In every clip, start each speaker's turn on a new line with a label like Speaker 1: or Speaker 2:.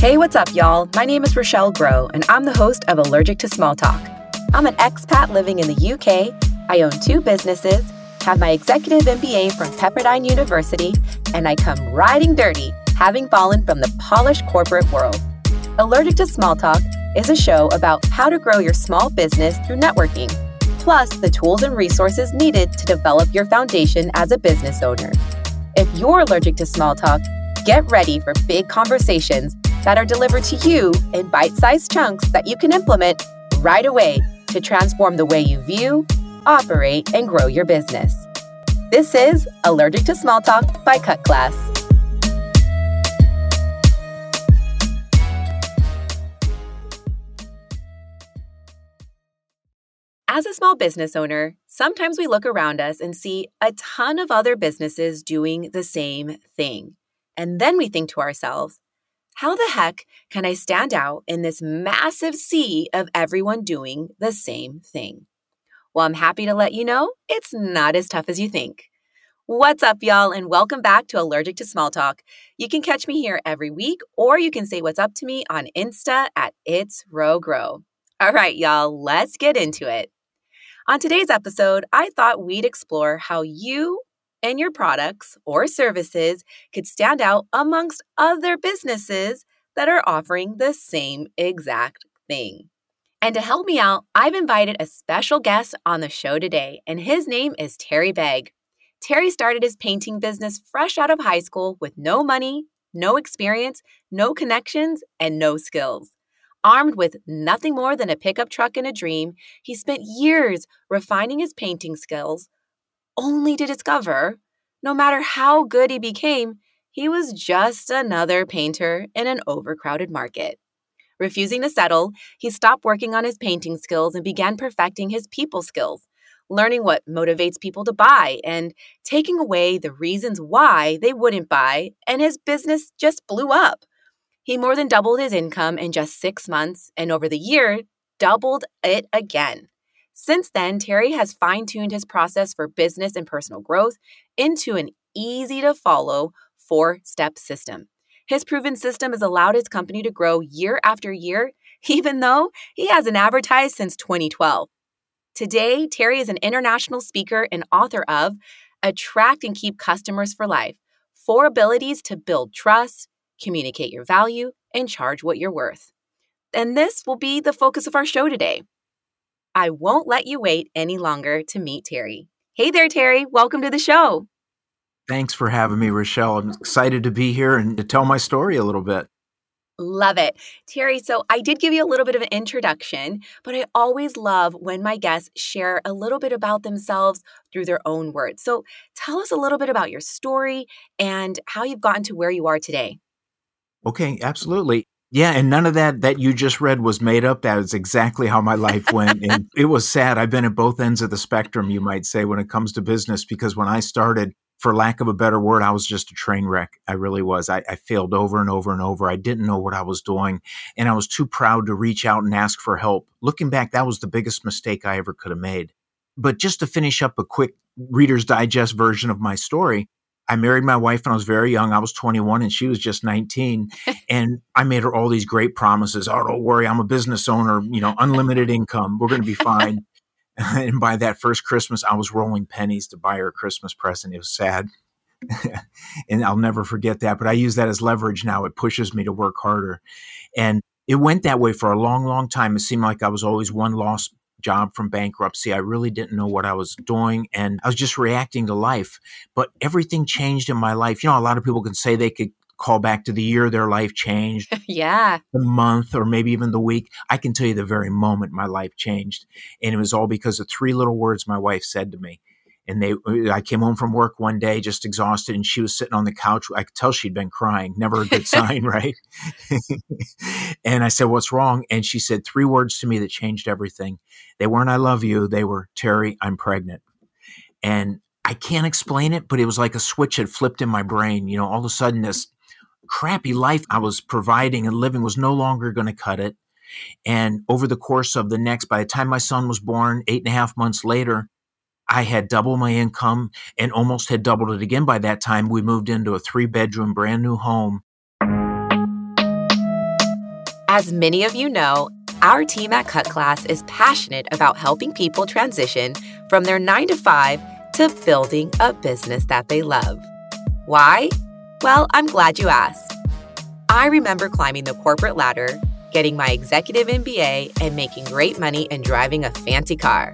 Speaker 1: Hey, what's up, y'all? My name is Rochelle Grow, and I'm the host of Allergic to Small Talk. I'm an expat living in the UK. I own two businesses, have my executive MBA from Pepperdine University, and I come riding dirty, having fallen from the polished corporate world. Allergic to Small Talk is a show about how to grow your small business through networking, plus the tools and resources needed to develop your foundation as a business owner. If you're allergic to small talk, get ready for big conversations that are delivered to you in bite sized chunks that you can implement right away to transform the way you view, operate, and grow your business. This is Allergic to Small Talk by Cut Class. As a small business owner, sometimes we look around us and see a ton of other businesses doing the same thing. And then we think to ourselves, how the heck can I stand out in this massive sea of everyone doing the same thing? Well, I'm happy to let you know it's not as tough as you think. What's up, y'all, and welcome back to Allergic to Small Talk. You can catch me here every week, or you can say what's up to me on Insta at It's Row Grow. All right, y'all, let's get into it. On today's episode, I thought we'd explore how you and your products or services could stand out amongst other businesses that are offering the same exact thing. And to help me out, I've invited a special guest on the show today, and his name is Terry Begg. Terry started his painting business fresh out of high school with no money, no experience, no connections, and no skills. Armed with nothing more than a pickup truck and a dream, he spent years refining his painting skills, only to discover no matter how good he became, he was just another painter in an overcrowded market. Refusing to settle, he stopped working on his painting skills and began perfecting his people skills, learning what motivates people to buy and taking away the reasons why they wouldn't buy, and his business just blew up. He more than doubled his income in just six months, and over the year, doubled it again. Since then, Terry has fine tuned his process for business and personal growth into an easy to follow four step system. His proven system has allowed his company to grow year after year, even though he hasn't advertised since 2012. Today, Terry is an international speaker and author of Attract and Keep Customers for Life Four Abilities to Build Trust, Communicate Your Value, and Charge What You're Worth. And this will be the focus of our show today. I won't let you wait any longer to meet Terry. Hey there, Terry. Welcome to the show.
Speaker 2: Thanks for having me, Rochelle. I'm excited to be here and to tell my story a little bit.
Speaker 1: Love it. Terry, so I did give you a little bit of an introduction, but I always love when my guests share a little bit about themselves through their own words. So tell us a little bit about your story and how you've gotten to where you are today.
Speaker 2: Okay, absolutely. Yeah, and none of that that you just read was made up. That is exactly how my life went. and it was sad. I've been at both ends of the spectrum, you might say, when it comes to business, because when I started, for lack of a better word, I was just a train wreck. I really was. I, I, failed over and over and over. I didn't know what I was doing, and I was too proud to reach out and ask for help. Looking back, that was the biggest mistake I ever could have made. But just to finish up a quick Reader's Digest version of my story, I married my wife when I was very young. I was 21 and she was just 19. and I made her all these great promises. Oh, don't worry, I'm a business owner, you know, unlimited income. We're going to be fine. and by that first Christmas, I was rolling pennies to buy her a Christmas present. It was sad. and I'll never forget that. But I use that as leverage now. It pushes me to work harder. And it went that way for a long, long time. It seemed like I was always one lost job from bankruptcy. I really didn't know what I was doing and I was just reacting to life. But everything changed in my life. You know, a lot of people can say they could call back to the year their life changed.
Speaker 1: yeah.
Speaker 2: The month or maybe even the week. I can tell you the very moment my life changed. And it was all because of three little words my wife said to me and they uh, i came home from work one day just exhausted and she was sitting on the couch. I could tell she'd been crying. Never a good sign right? And i said what's wrong? And she said three words to me that changed everything. They weren't i love you. They were terry i'm pregnant. And i can't explain it but it was like a switch had flipped in my brain you know all of a sudden this crappy life i was providing and living was no longer going to cut it. And over the course of the next by the time my son was born eight and a half months later I had double my income and almost had doubled it again by that time. We moved into a three bedroom, brand new home.
Speaker 1: As many of you know, our team at Cut Class is passionate about helping people transition from their nine to five to building a business that they love. Why? Well, I'm glad you asked. I remember climbing the corporate ladder, getting my executive MBA, and making great money and driving a fancy car.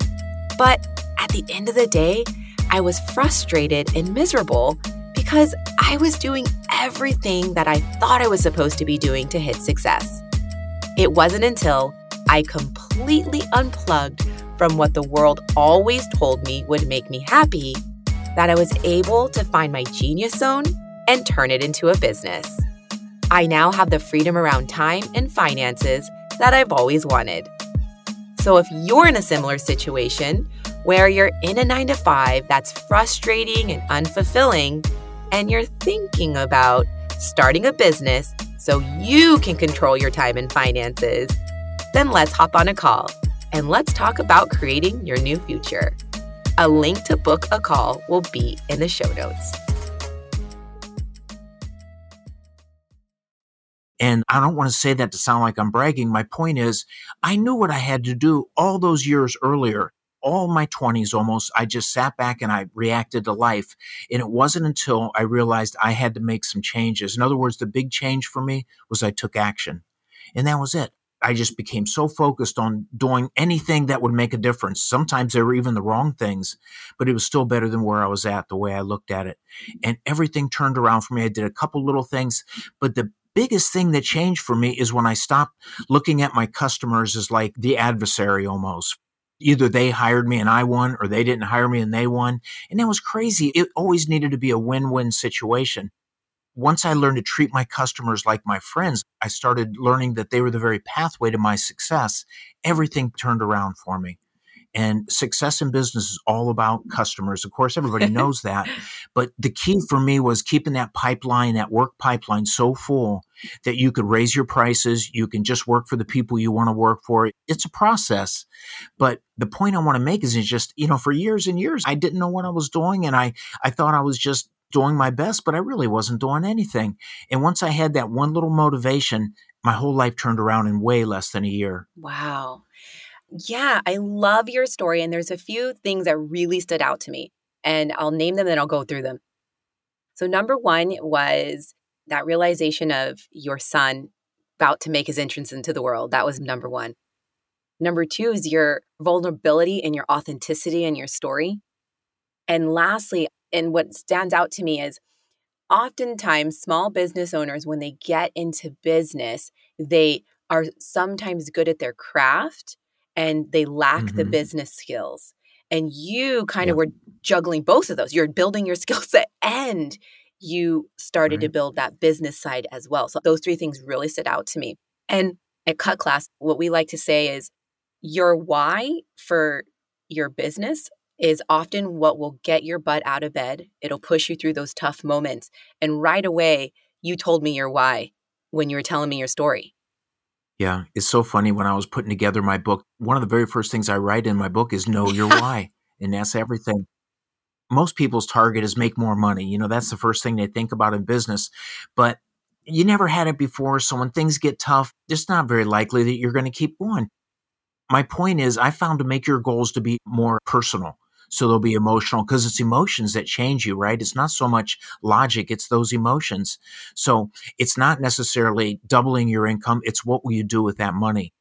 Speaker 1: But at the end of the day, I was frustrated and miserable because I was doing everything that I thought I was supposed to be doing to hit success. It wasn't until I completely unplugged from what the world always told me would make me happy that I was able to find my genius zone and turn it into a business. I now have the freedom around time and finances that I've always wanted. So if you're in a similar situation where you're in a nine to five that's frustrating and unfulfilling, and you're thinking about starting a business so you can control your time and finances, then let's hop on a call and let's talk about creating your new future. A link to book a call will be in the show notes.
Speaker 2: And I don't want to say that to sound like I'm bragging. My point is, I knew what I had to do all those years earlier. All my 20s almost, I just sat back and I reacted to life. And it wasn't until I realized I had to make some changes. In other words, the big change for me was I took action. And that was it. I just became so focused on doing anything that would make a difference. Sometimes they were even the wrong things, but it was still better than where I was at, the way I looked at it. And everything turned around for me. I did a couple little things, but the biggest thing that changed for me is when I stopped looking at my customers as like the adversary almost. Either they hired me and I won, or they didn't hire me and they won. And that was crazy. It always needed to be a win win situation. Once I learned to treat my customers like my friends, I started learning that they were the very pathway to my success. Everything turned around for me. And success in business is all about customers. Of course, everybody knows that. But the key for me was keeping that pipeline, that work pipeline so full that you could raise your prices. You can just work for the people you want to work for. It's a process. But the point I want to make is it's just, you know, for years and years, I didn't know what I was doing. And I, I thought I was just doing my best, but I really wasn't doing anything. And once I had that one little motivation, my whole life turned around in way less than a year.
Speaker 1: Wow. Yeah, I love your story. And there's a few things that really stood out to me. And I'll name them and I'll go through them. So, number one was that realization of your son about to make his entrance into the world. That was number one. Number two is your vulnerability and your authenticity and your story. And lastly, and what stands out to me is oftentimes small business owners, when they get into business, they are sometimes good at their craft and they lack mm-hmm. the business skills. And you kind of were juggling both of those. You're building your skill set and you started right. to build that business side as well. So those three things really stood out to me. And at Cut Class, what we like to say is your why for your business is often what will get your butt out of bed. It'll push you through those tough moments. And right away, you told me your why when you were telling me your story.
Speaker 2: Yeah, it's so funny. When I was putting together my book, one of the very first things I write in my book is know your why. And that's everything. Most people's target is make more money. You know, that's the first thing they think about in business. But you never had it before. So when things get tough, it's not very likely that you're going to keep going. My point is, I found to make your goals to be more personal. So they'll be emotional because it's emotions that change you, right? It's not so much logic, it's those emotions. So it's not necessarily doubling your income, it's what will you do with that money?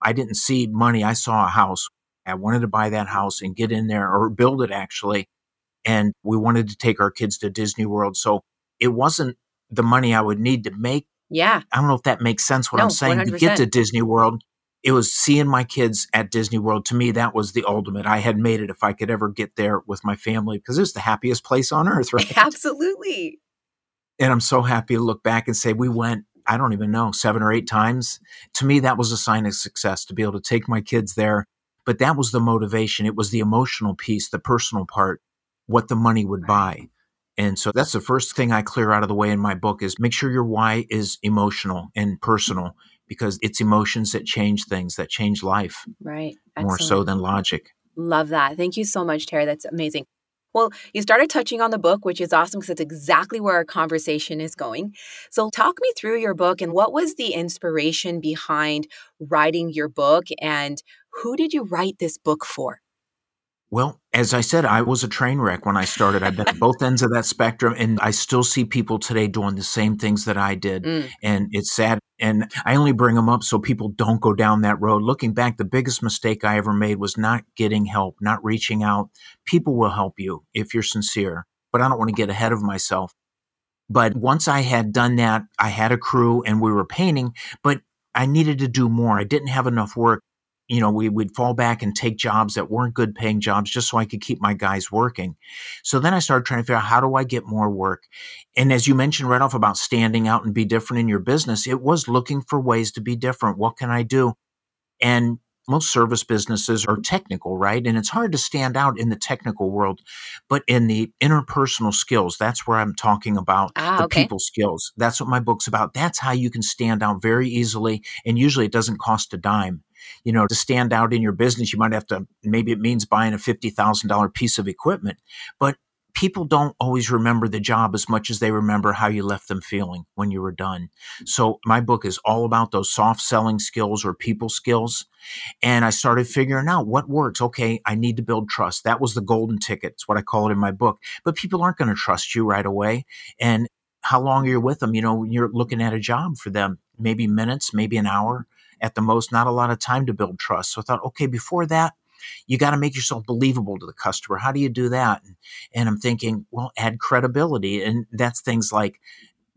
Speaker 2: I didn't see money, I saw a house. I wanted to buy that house and get in there or build it actually. And we wanted to take our kids to Disney World. So it wasn't the money I would need to make.
Speaker 1: Yeah.
Speaker 2: I don't know if that makes sense what no, I'm saying 100%. to get to Disney World it was seeing my kids at Disney World. To me, that was the ultimate. I had made it if I could ever get there with my family because it was the happiest place on earth, right?
Speaker 1: Absolutely.
Speaker 2: And I'm so happy to look back and say we went, I don't even know, seven or eight times. To me, that was a sign of success to be able to take my kids there. But that was the motivation. It was the emotional piece, the personal part, what the money would buy. And so that's the first thing I clear out of the way in my book is make sure your why is emotional and personal because it's emotions that change things, that change life.
Speaker 1: Right.
Speaker 2: Excellent. More so than logic.
Speaker 1: Love that. Thank you so much, Terry. That's amazing. Well, you started touching on the book, which is awesome because it's exactly where our conversation is going. So, talk me through your book and what was the inspiration behind writing your book and who did you write this book for?
Speaker 2: Well, as I said, I was a train wreck when I started. I've been at both ends of that spectrum, and I still see people today doing the same things that I did. Mm. And it's sad. And I only bring them up so people don't go down that road. Looking back, the biggest mistake I ever made was not getting help, not reaching out. People will help you if you're sincere, but I don't want to get ahead of myself. But once I had done that, I had a crew and we were painting, but I needed to do more. I didn't have enough work you know, we would fall back and take jobs that weren't good paying jobs just so I could keep my guys working. So then I started trying to figure out how do I get more work? And as you mentioned right off about standing out and be different in your business, it was looking for ways to be different. What can I do? And most service businesses are technical, right? And it's hard to stand out in the technical world, but in the interpersonal skills, that's where I'm talking about
Speaker 1: ah,
Speaker 2: the
Speaker 1: okay.
Speaker 2: people skills. That's what my book's about. That's how you can stand out very easily. And usually it doesn't cost a dime you know, to stand out in your business, you might have to, maybe it means buying a $50,000 piece of equipment, but people don't always remember the job as much as they remember how you left them feeling when you were done. So my book is all about those soft selling skills or people skills. And I started figuring out what works. Okay, I need to build trust. That was the golden ticket. It's what I call it in my book. But people aren't going to trust you right away. And how long are you with them? You know, you're looking at a job for them, maybe minutes, maybe an hour at the most, not a lot of time to build trust. So I thought, okay, before that, you got to make yourself believable to the customer. How do you do that? And, and I'm thinking, well, add credibility. And that's things like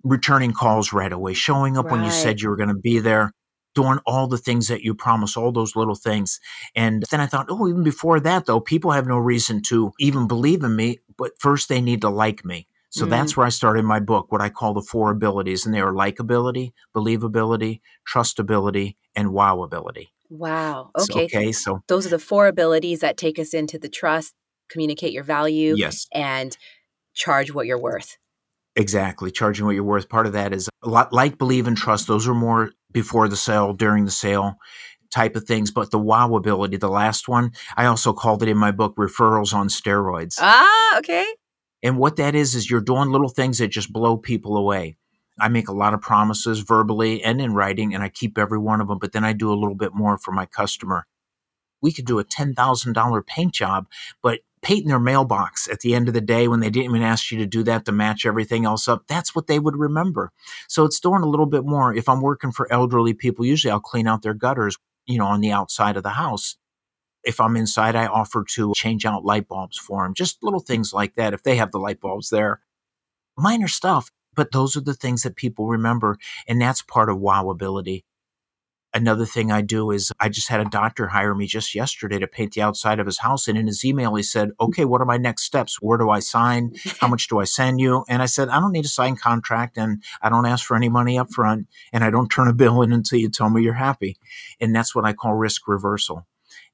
Speaker 2: returning calls right away, showing up right. when you said you were going to be there, doing all the things that you promised, all those little things. And then I thought, oh, even before that, though, people have no reason to even believe in me, but first they need to like me. So mm-hmm. that's where I started my book, what I call the four abilities. And they are likability, believability, trustability, and wowability.
Speaker 1: Wow. Okay.
Speaker 2: So, okay. So
Speaker 1: those are the four abilities that take us into the trust, communicate your value,
Speaker 2: yes.
Speaker 1: and charge what you're worth.
Speaker 2: Exactly. Charging what you're worth. Part of that is a lot like believe and trust. Those are more before the sale, during the sale type of things. But the wow ability, the last one, I also called it in my book referrals on steroids.
Speaker 1: Ah, okay.
Speaker 2: And what that is, is you're doing little things that just blow people away. I make a lot of promises verbally and in writing, and I keep every one of them, but then I do a little bit more for my customer. We could do a $10,000 paint job, but painting their mailbox at the end of the day when they didn't even ask you to do that to match everything else up, that's what they would remember. So it's doing a little bit more. If I'm working for elderly people, usually I'll clean out their gutters, you know, on the outside of the house. If I'm inside, I offer to change out light bulbs for them, just little things like that if they have the light bulbs there. Minor stuff, but those are the things that people remember. And that's part of wowability. Another thing I do is I just had a doctor hire me just yesterday to paint the outside of his house. And in his email, he said, Okay, what are my next steps? Where do I sign? How much do I send you? And I said, I don't need a signed contract and I don't ask for any money up front and I don't turn a bill in until you tell me you're happy. And that's what I call risk reversal.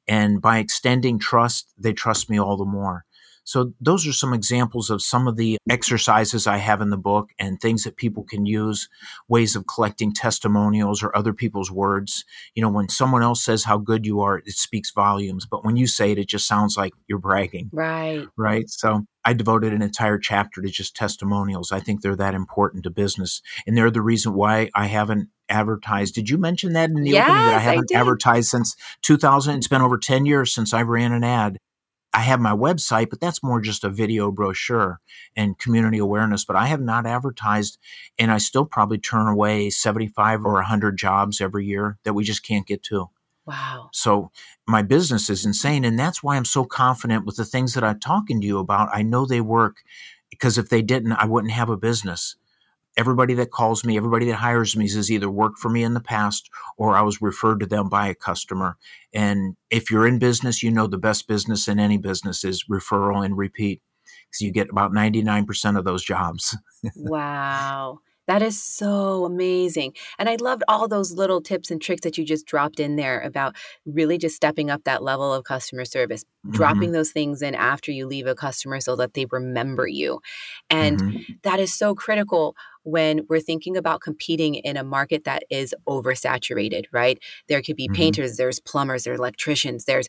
Speaker 2: And by extending trust, they trust me all the more. So, those are some examples of some of the exercises I have in the book and things that people can use, ways of collecting testimonials or other people's words. You know, when someone else says how good you are, it speaks volumes. But when you say it, it just sounds like you're bragging.
Speaker 1: Right.
Speaker 2: Right. So, I devoted an entire chapter to just testimonials. I think they're that important to business. And they're the reason why I haven't advertised. Did you mention that in the
Speaker 1: yes,
Speaker 2: opening that I
Speaker 1: haven't
Speaker 2: I advertised since 2000? It's been over 10 years since I ran an ad. I have my website, but that's more just a video brochure and community awareness. But I have not advertised, and I still probably turn away 75 or 100 jobs every year that we just can't get to.
Speaker 1: Wow.
Speaker 2: So my business is insane. And that's why I'm so confident with the things that I'm talking to you about. I know they work because if they didn't, I wouldn't have a business everybody that calls me, everybody that hires me has either worked for me in the past or I was referred to them by a customer. And if you're in business, you know the best business in any business is referral and repeat because you get about 99% of those jobs.
Speaker 1: wow. That is so amazing. And I loved all those little tips and tricks that you just dropped in there about really just stepping up that level of customer service, mm-hmm. dropping those things in after you leave a customer so that they remember you. And mm-hmm. that is so critical when we're thinking about competing in a market that is oversaturated, right? There could be mm-hmm. painters, there's plumbers, there's electricians, there's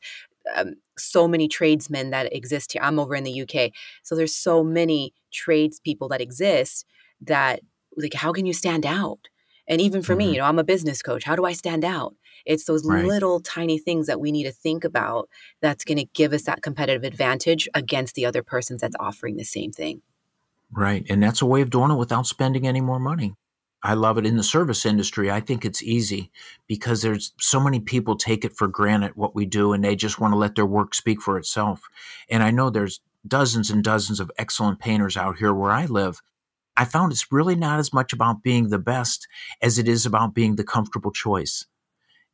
Speaker 1: um, so many tradesmen that exist here. I'm over in the UK, so there's so many tradespeople that exist that like how can you stand out? And even for mm-hmm. me, you know, I'm a business coach. How do I stand out? It's those right. little tiny things that we need to think about that's going to give us that competitive advantage against the other persons that's offering the same thing.
Speaker 2: Right. And that's a way of doing it without spending any more money. I love it in the service industry. I think it's easy because there's so many people take it for granted what we do and they just want to let their work speak for itself. And I know there's dozens and dozens of excellent painters out here where I live. I found it's really not as much about being the best as it is about being the comfortable choice.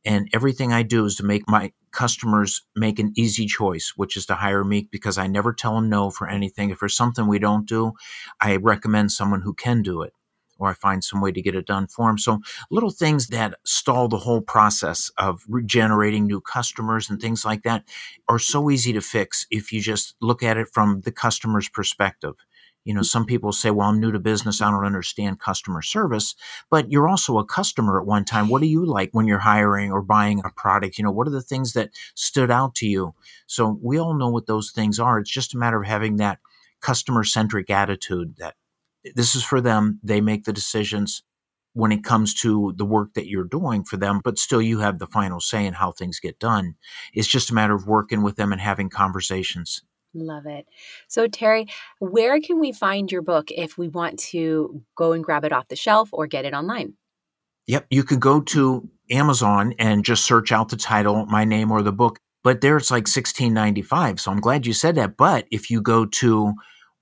Speaker 2: And everything I do is to make my customers make an easy choice, which is to hire me because I never tell them no for anything. If there's something we don't do, I recommend someone who can do it or I find some way to get it done for them. So little things that stall the whole process of regenerating new customers and things like that are so easy to fix if you just look at it from the customer's perspective. You know, some people say, well, I'm new to business. I don't understand customer service, but you're also a customer at one time. What do you like when you're hiring or buying a product? You know, what are the things that stood out to you? So we all know what those things are. It's just a matter of having that customer centric attitude that this is for them. They make the decisions when it comes to the work that you're doing for them, but still you have the final say in how things get done. It's just a matter of working with them and having conversations.
Speaker 1: Love it. So, Terry, where can we find your book if we want to go and grab it off the shelf or get it online?
Speaker 2: Yep, you could go to Amazon and just search out the title, my name, or the book. But there it's like sixteen ninety five. So I'm glad you said that. But if you go to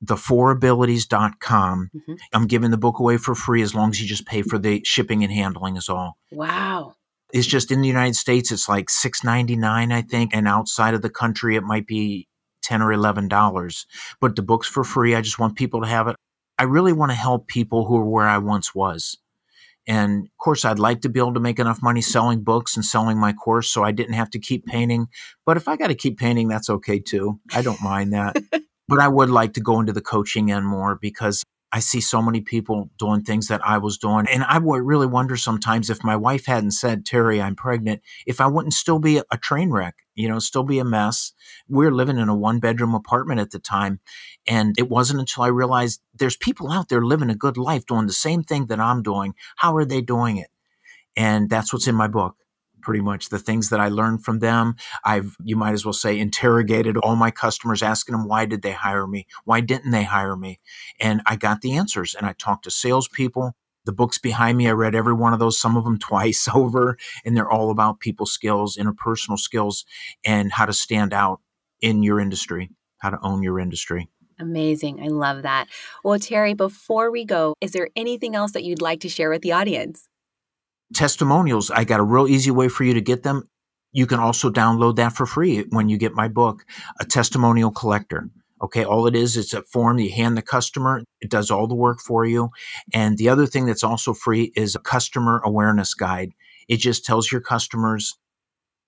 Speaker 2: the4abilities.com. Mm-hmm. I'm giving the book away for free as long as you just pay for the shipping and handling is all.
Speaker 1: Wow.
Speaker 2: It's just in the United States it's like 6.99 I think and outside of the country it might be 10 or 11 dollars. But the book's for free. I just want people to have it. I really want to help people who are where I once was. And of course, I'd like to be able to make enough money selling books and selling my course so I didn't have to keep painting. But if I got to keep painting, that's okay too. I don't mind that. But I would like to go into the coaching end more because I see so many people doing things that I was doing. And I would really wonder sometimes if my wife hadn't said, Terry, I'm pregnant, if I wouldn't still be a train wreck, you know, still be a mess. We're living in a one bedroom apartment at the time. And it wasn't until I realized there's people out there living a good life doing the same thing that I'm doing. How are they doing it? And that's what's in my book pretty much the things that I learned from them. I've, you might as well say, interrogated all my customers, asking them, why did they hire me? Why didn't they hire me? And I got the answers. And I talked to salespeople. The books behind me, I read every one of those, some of them twice over, and they're all about people skills, interpersonal skills, and how to stand out in your industry, how to own your industry.
Speaker 1: Amazing. I love that. Well, Terry, before we go, is there anything else that you'd like to share with the audience?
Speaker 2: Testimonials, I got a real easy way for you to get them. You can also download that for free when you get my book, A Testimonial Collector. Okay, all it is, it's a form you hand the customer. It does all the work for you. And the other thing that's also free is a customer awareness guide. It just tells your customers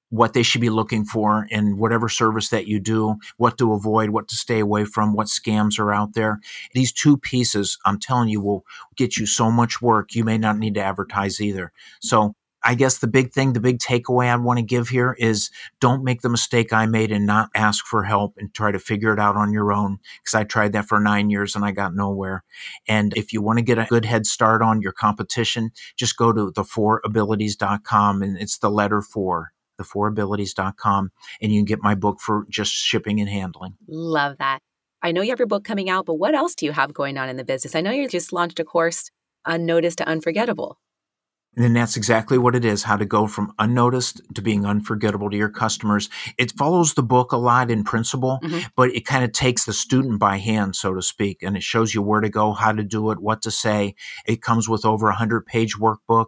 Speaker 2: what they should be looking for in whatever service that you do, what to avoid, what to stay away from, what scams are out there. These two pieces, I'm telling you, will get you so much work. You may not need to advertise either. So I guess the big thing, the big takeaway I want to give here is don't make the mistake I made and not ask for help and try to figure it out on your own. Because I tried that for nine years and I got nowhere. And if you want to get a good head start on your competition, just go to the4abilities.com and it's the letter four the4abilities.com, and you can get my book for just shipping and handling.
Speaker 1: Love that. I know you have your book coming out, but what else do you have going on in the business? I know you just launched a course, Unnoticed to Unforgettable.
Speaker 2: And that's exactly what it is how to go from unnoticed to being unforgettable to your customers. It follows the book a lot in principle, mm-hmm. but it kind of takes the student by hand, so to speak, and it shows you where to go, how to do it, what to say. It comes with over a 100 page workbook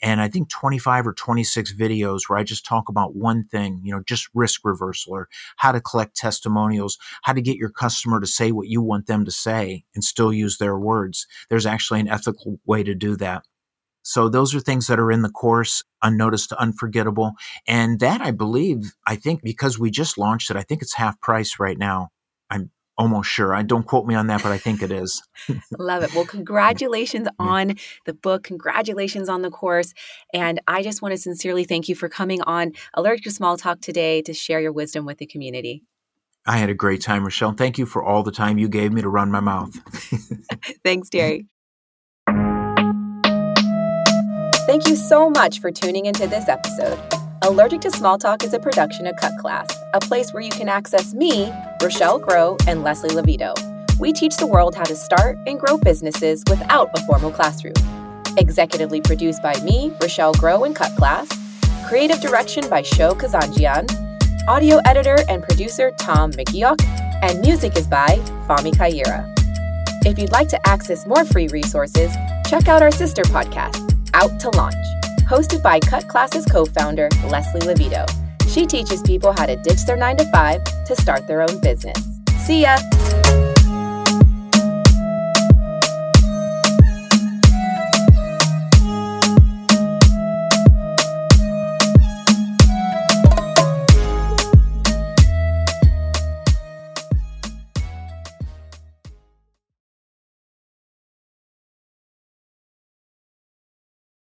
Speaker 2: and I think 25 or 26 videos where I just talk about one thing, you know, just risk reversal or how to collect testimonials, how to get your customer to say what you want them to say and still use their words. There's actually an ethical way to do that. So those are things that are in the course, unnoticed to unforgettable. And that I believe, I think because we just launched it, I think it's half price right now. I'm almost sure. I don't quote me on that, but I think it is.
Speaker 1: Love it. Well, congratulations on the book. Congratulations on the course. And I just want to sincerely thank you for coming on Allergic to Small Talk today to share your wisdom with the community.
Speaker 2: I had a great time, Rochelle. Thank you for all the time you gave me to run my mouth.
Speaker 1: Thanks, Terry. Thank you so much for tuning into this episode. Allergic to Small Talk is a production of Cut Class, a place where you can access me, Rochelle Grow, and Leslie Levito. We teach the world how to start and grow businesses without a formal classroom. Executively produced by me, Rochelle Grow, and Cut Class. Creative direction by Sho Kazanjian. Audio editor and producer Tom McGeoch. And music is by Fami Kaira. If you'd like to access more free resources, check out our sister podcast, Out to Launch hosted by Cut Class's co founder, Leslie Levito. She teaches people how to ditch their 9 to 5 to start their own business. See ya!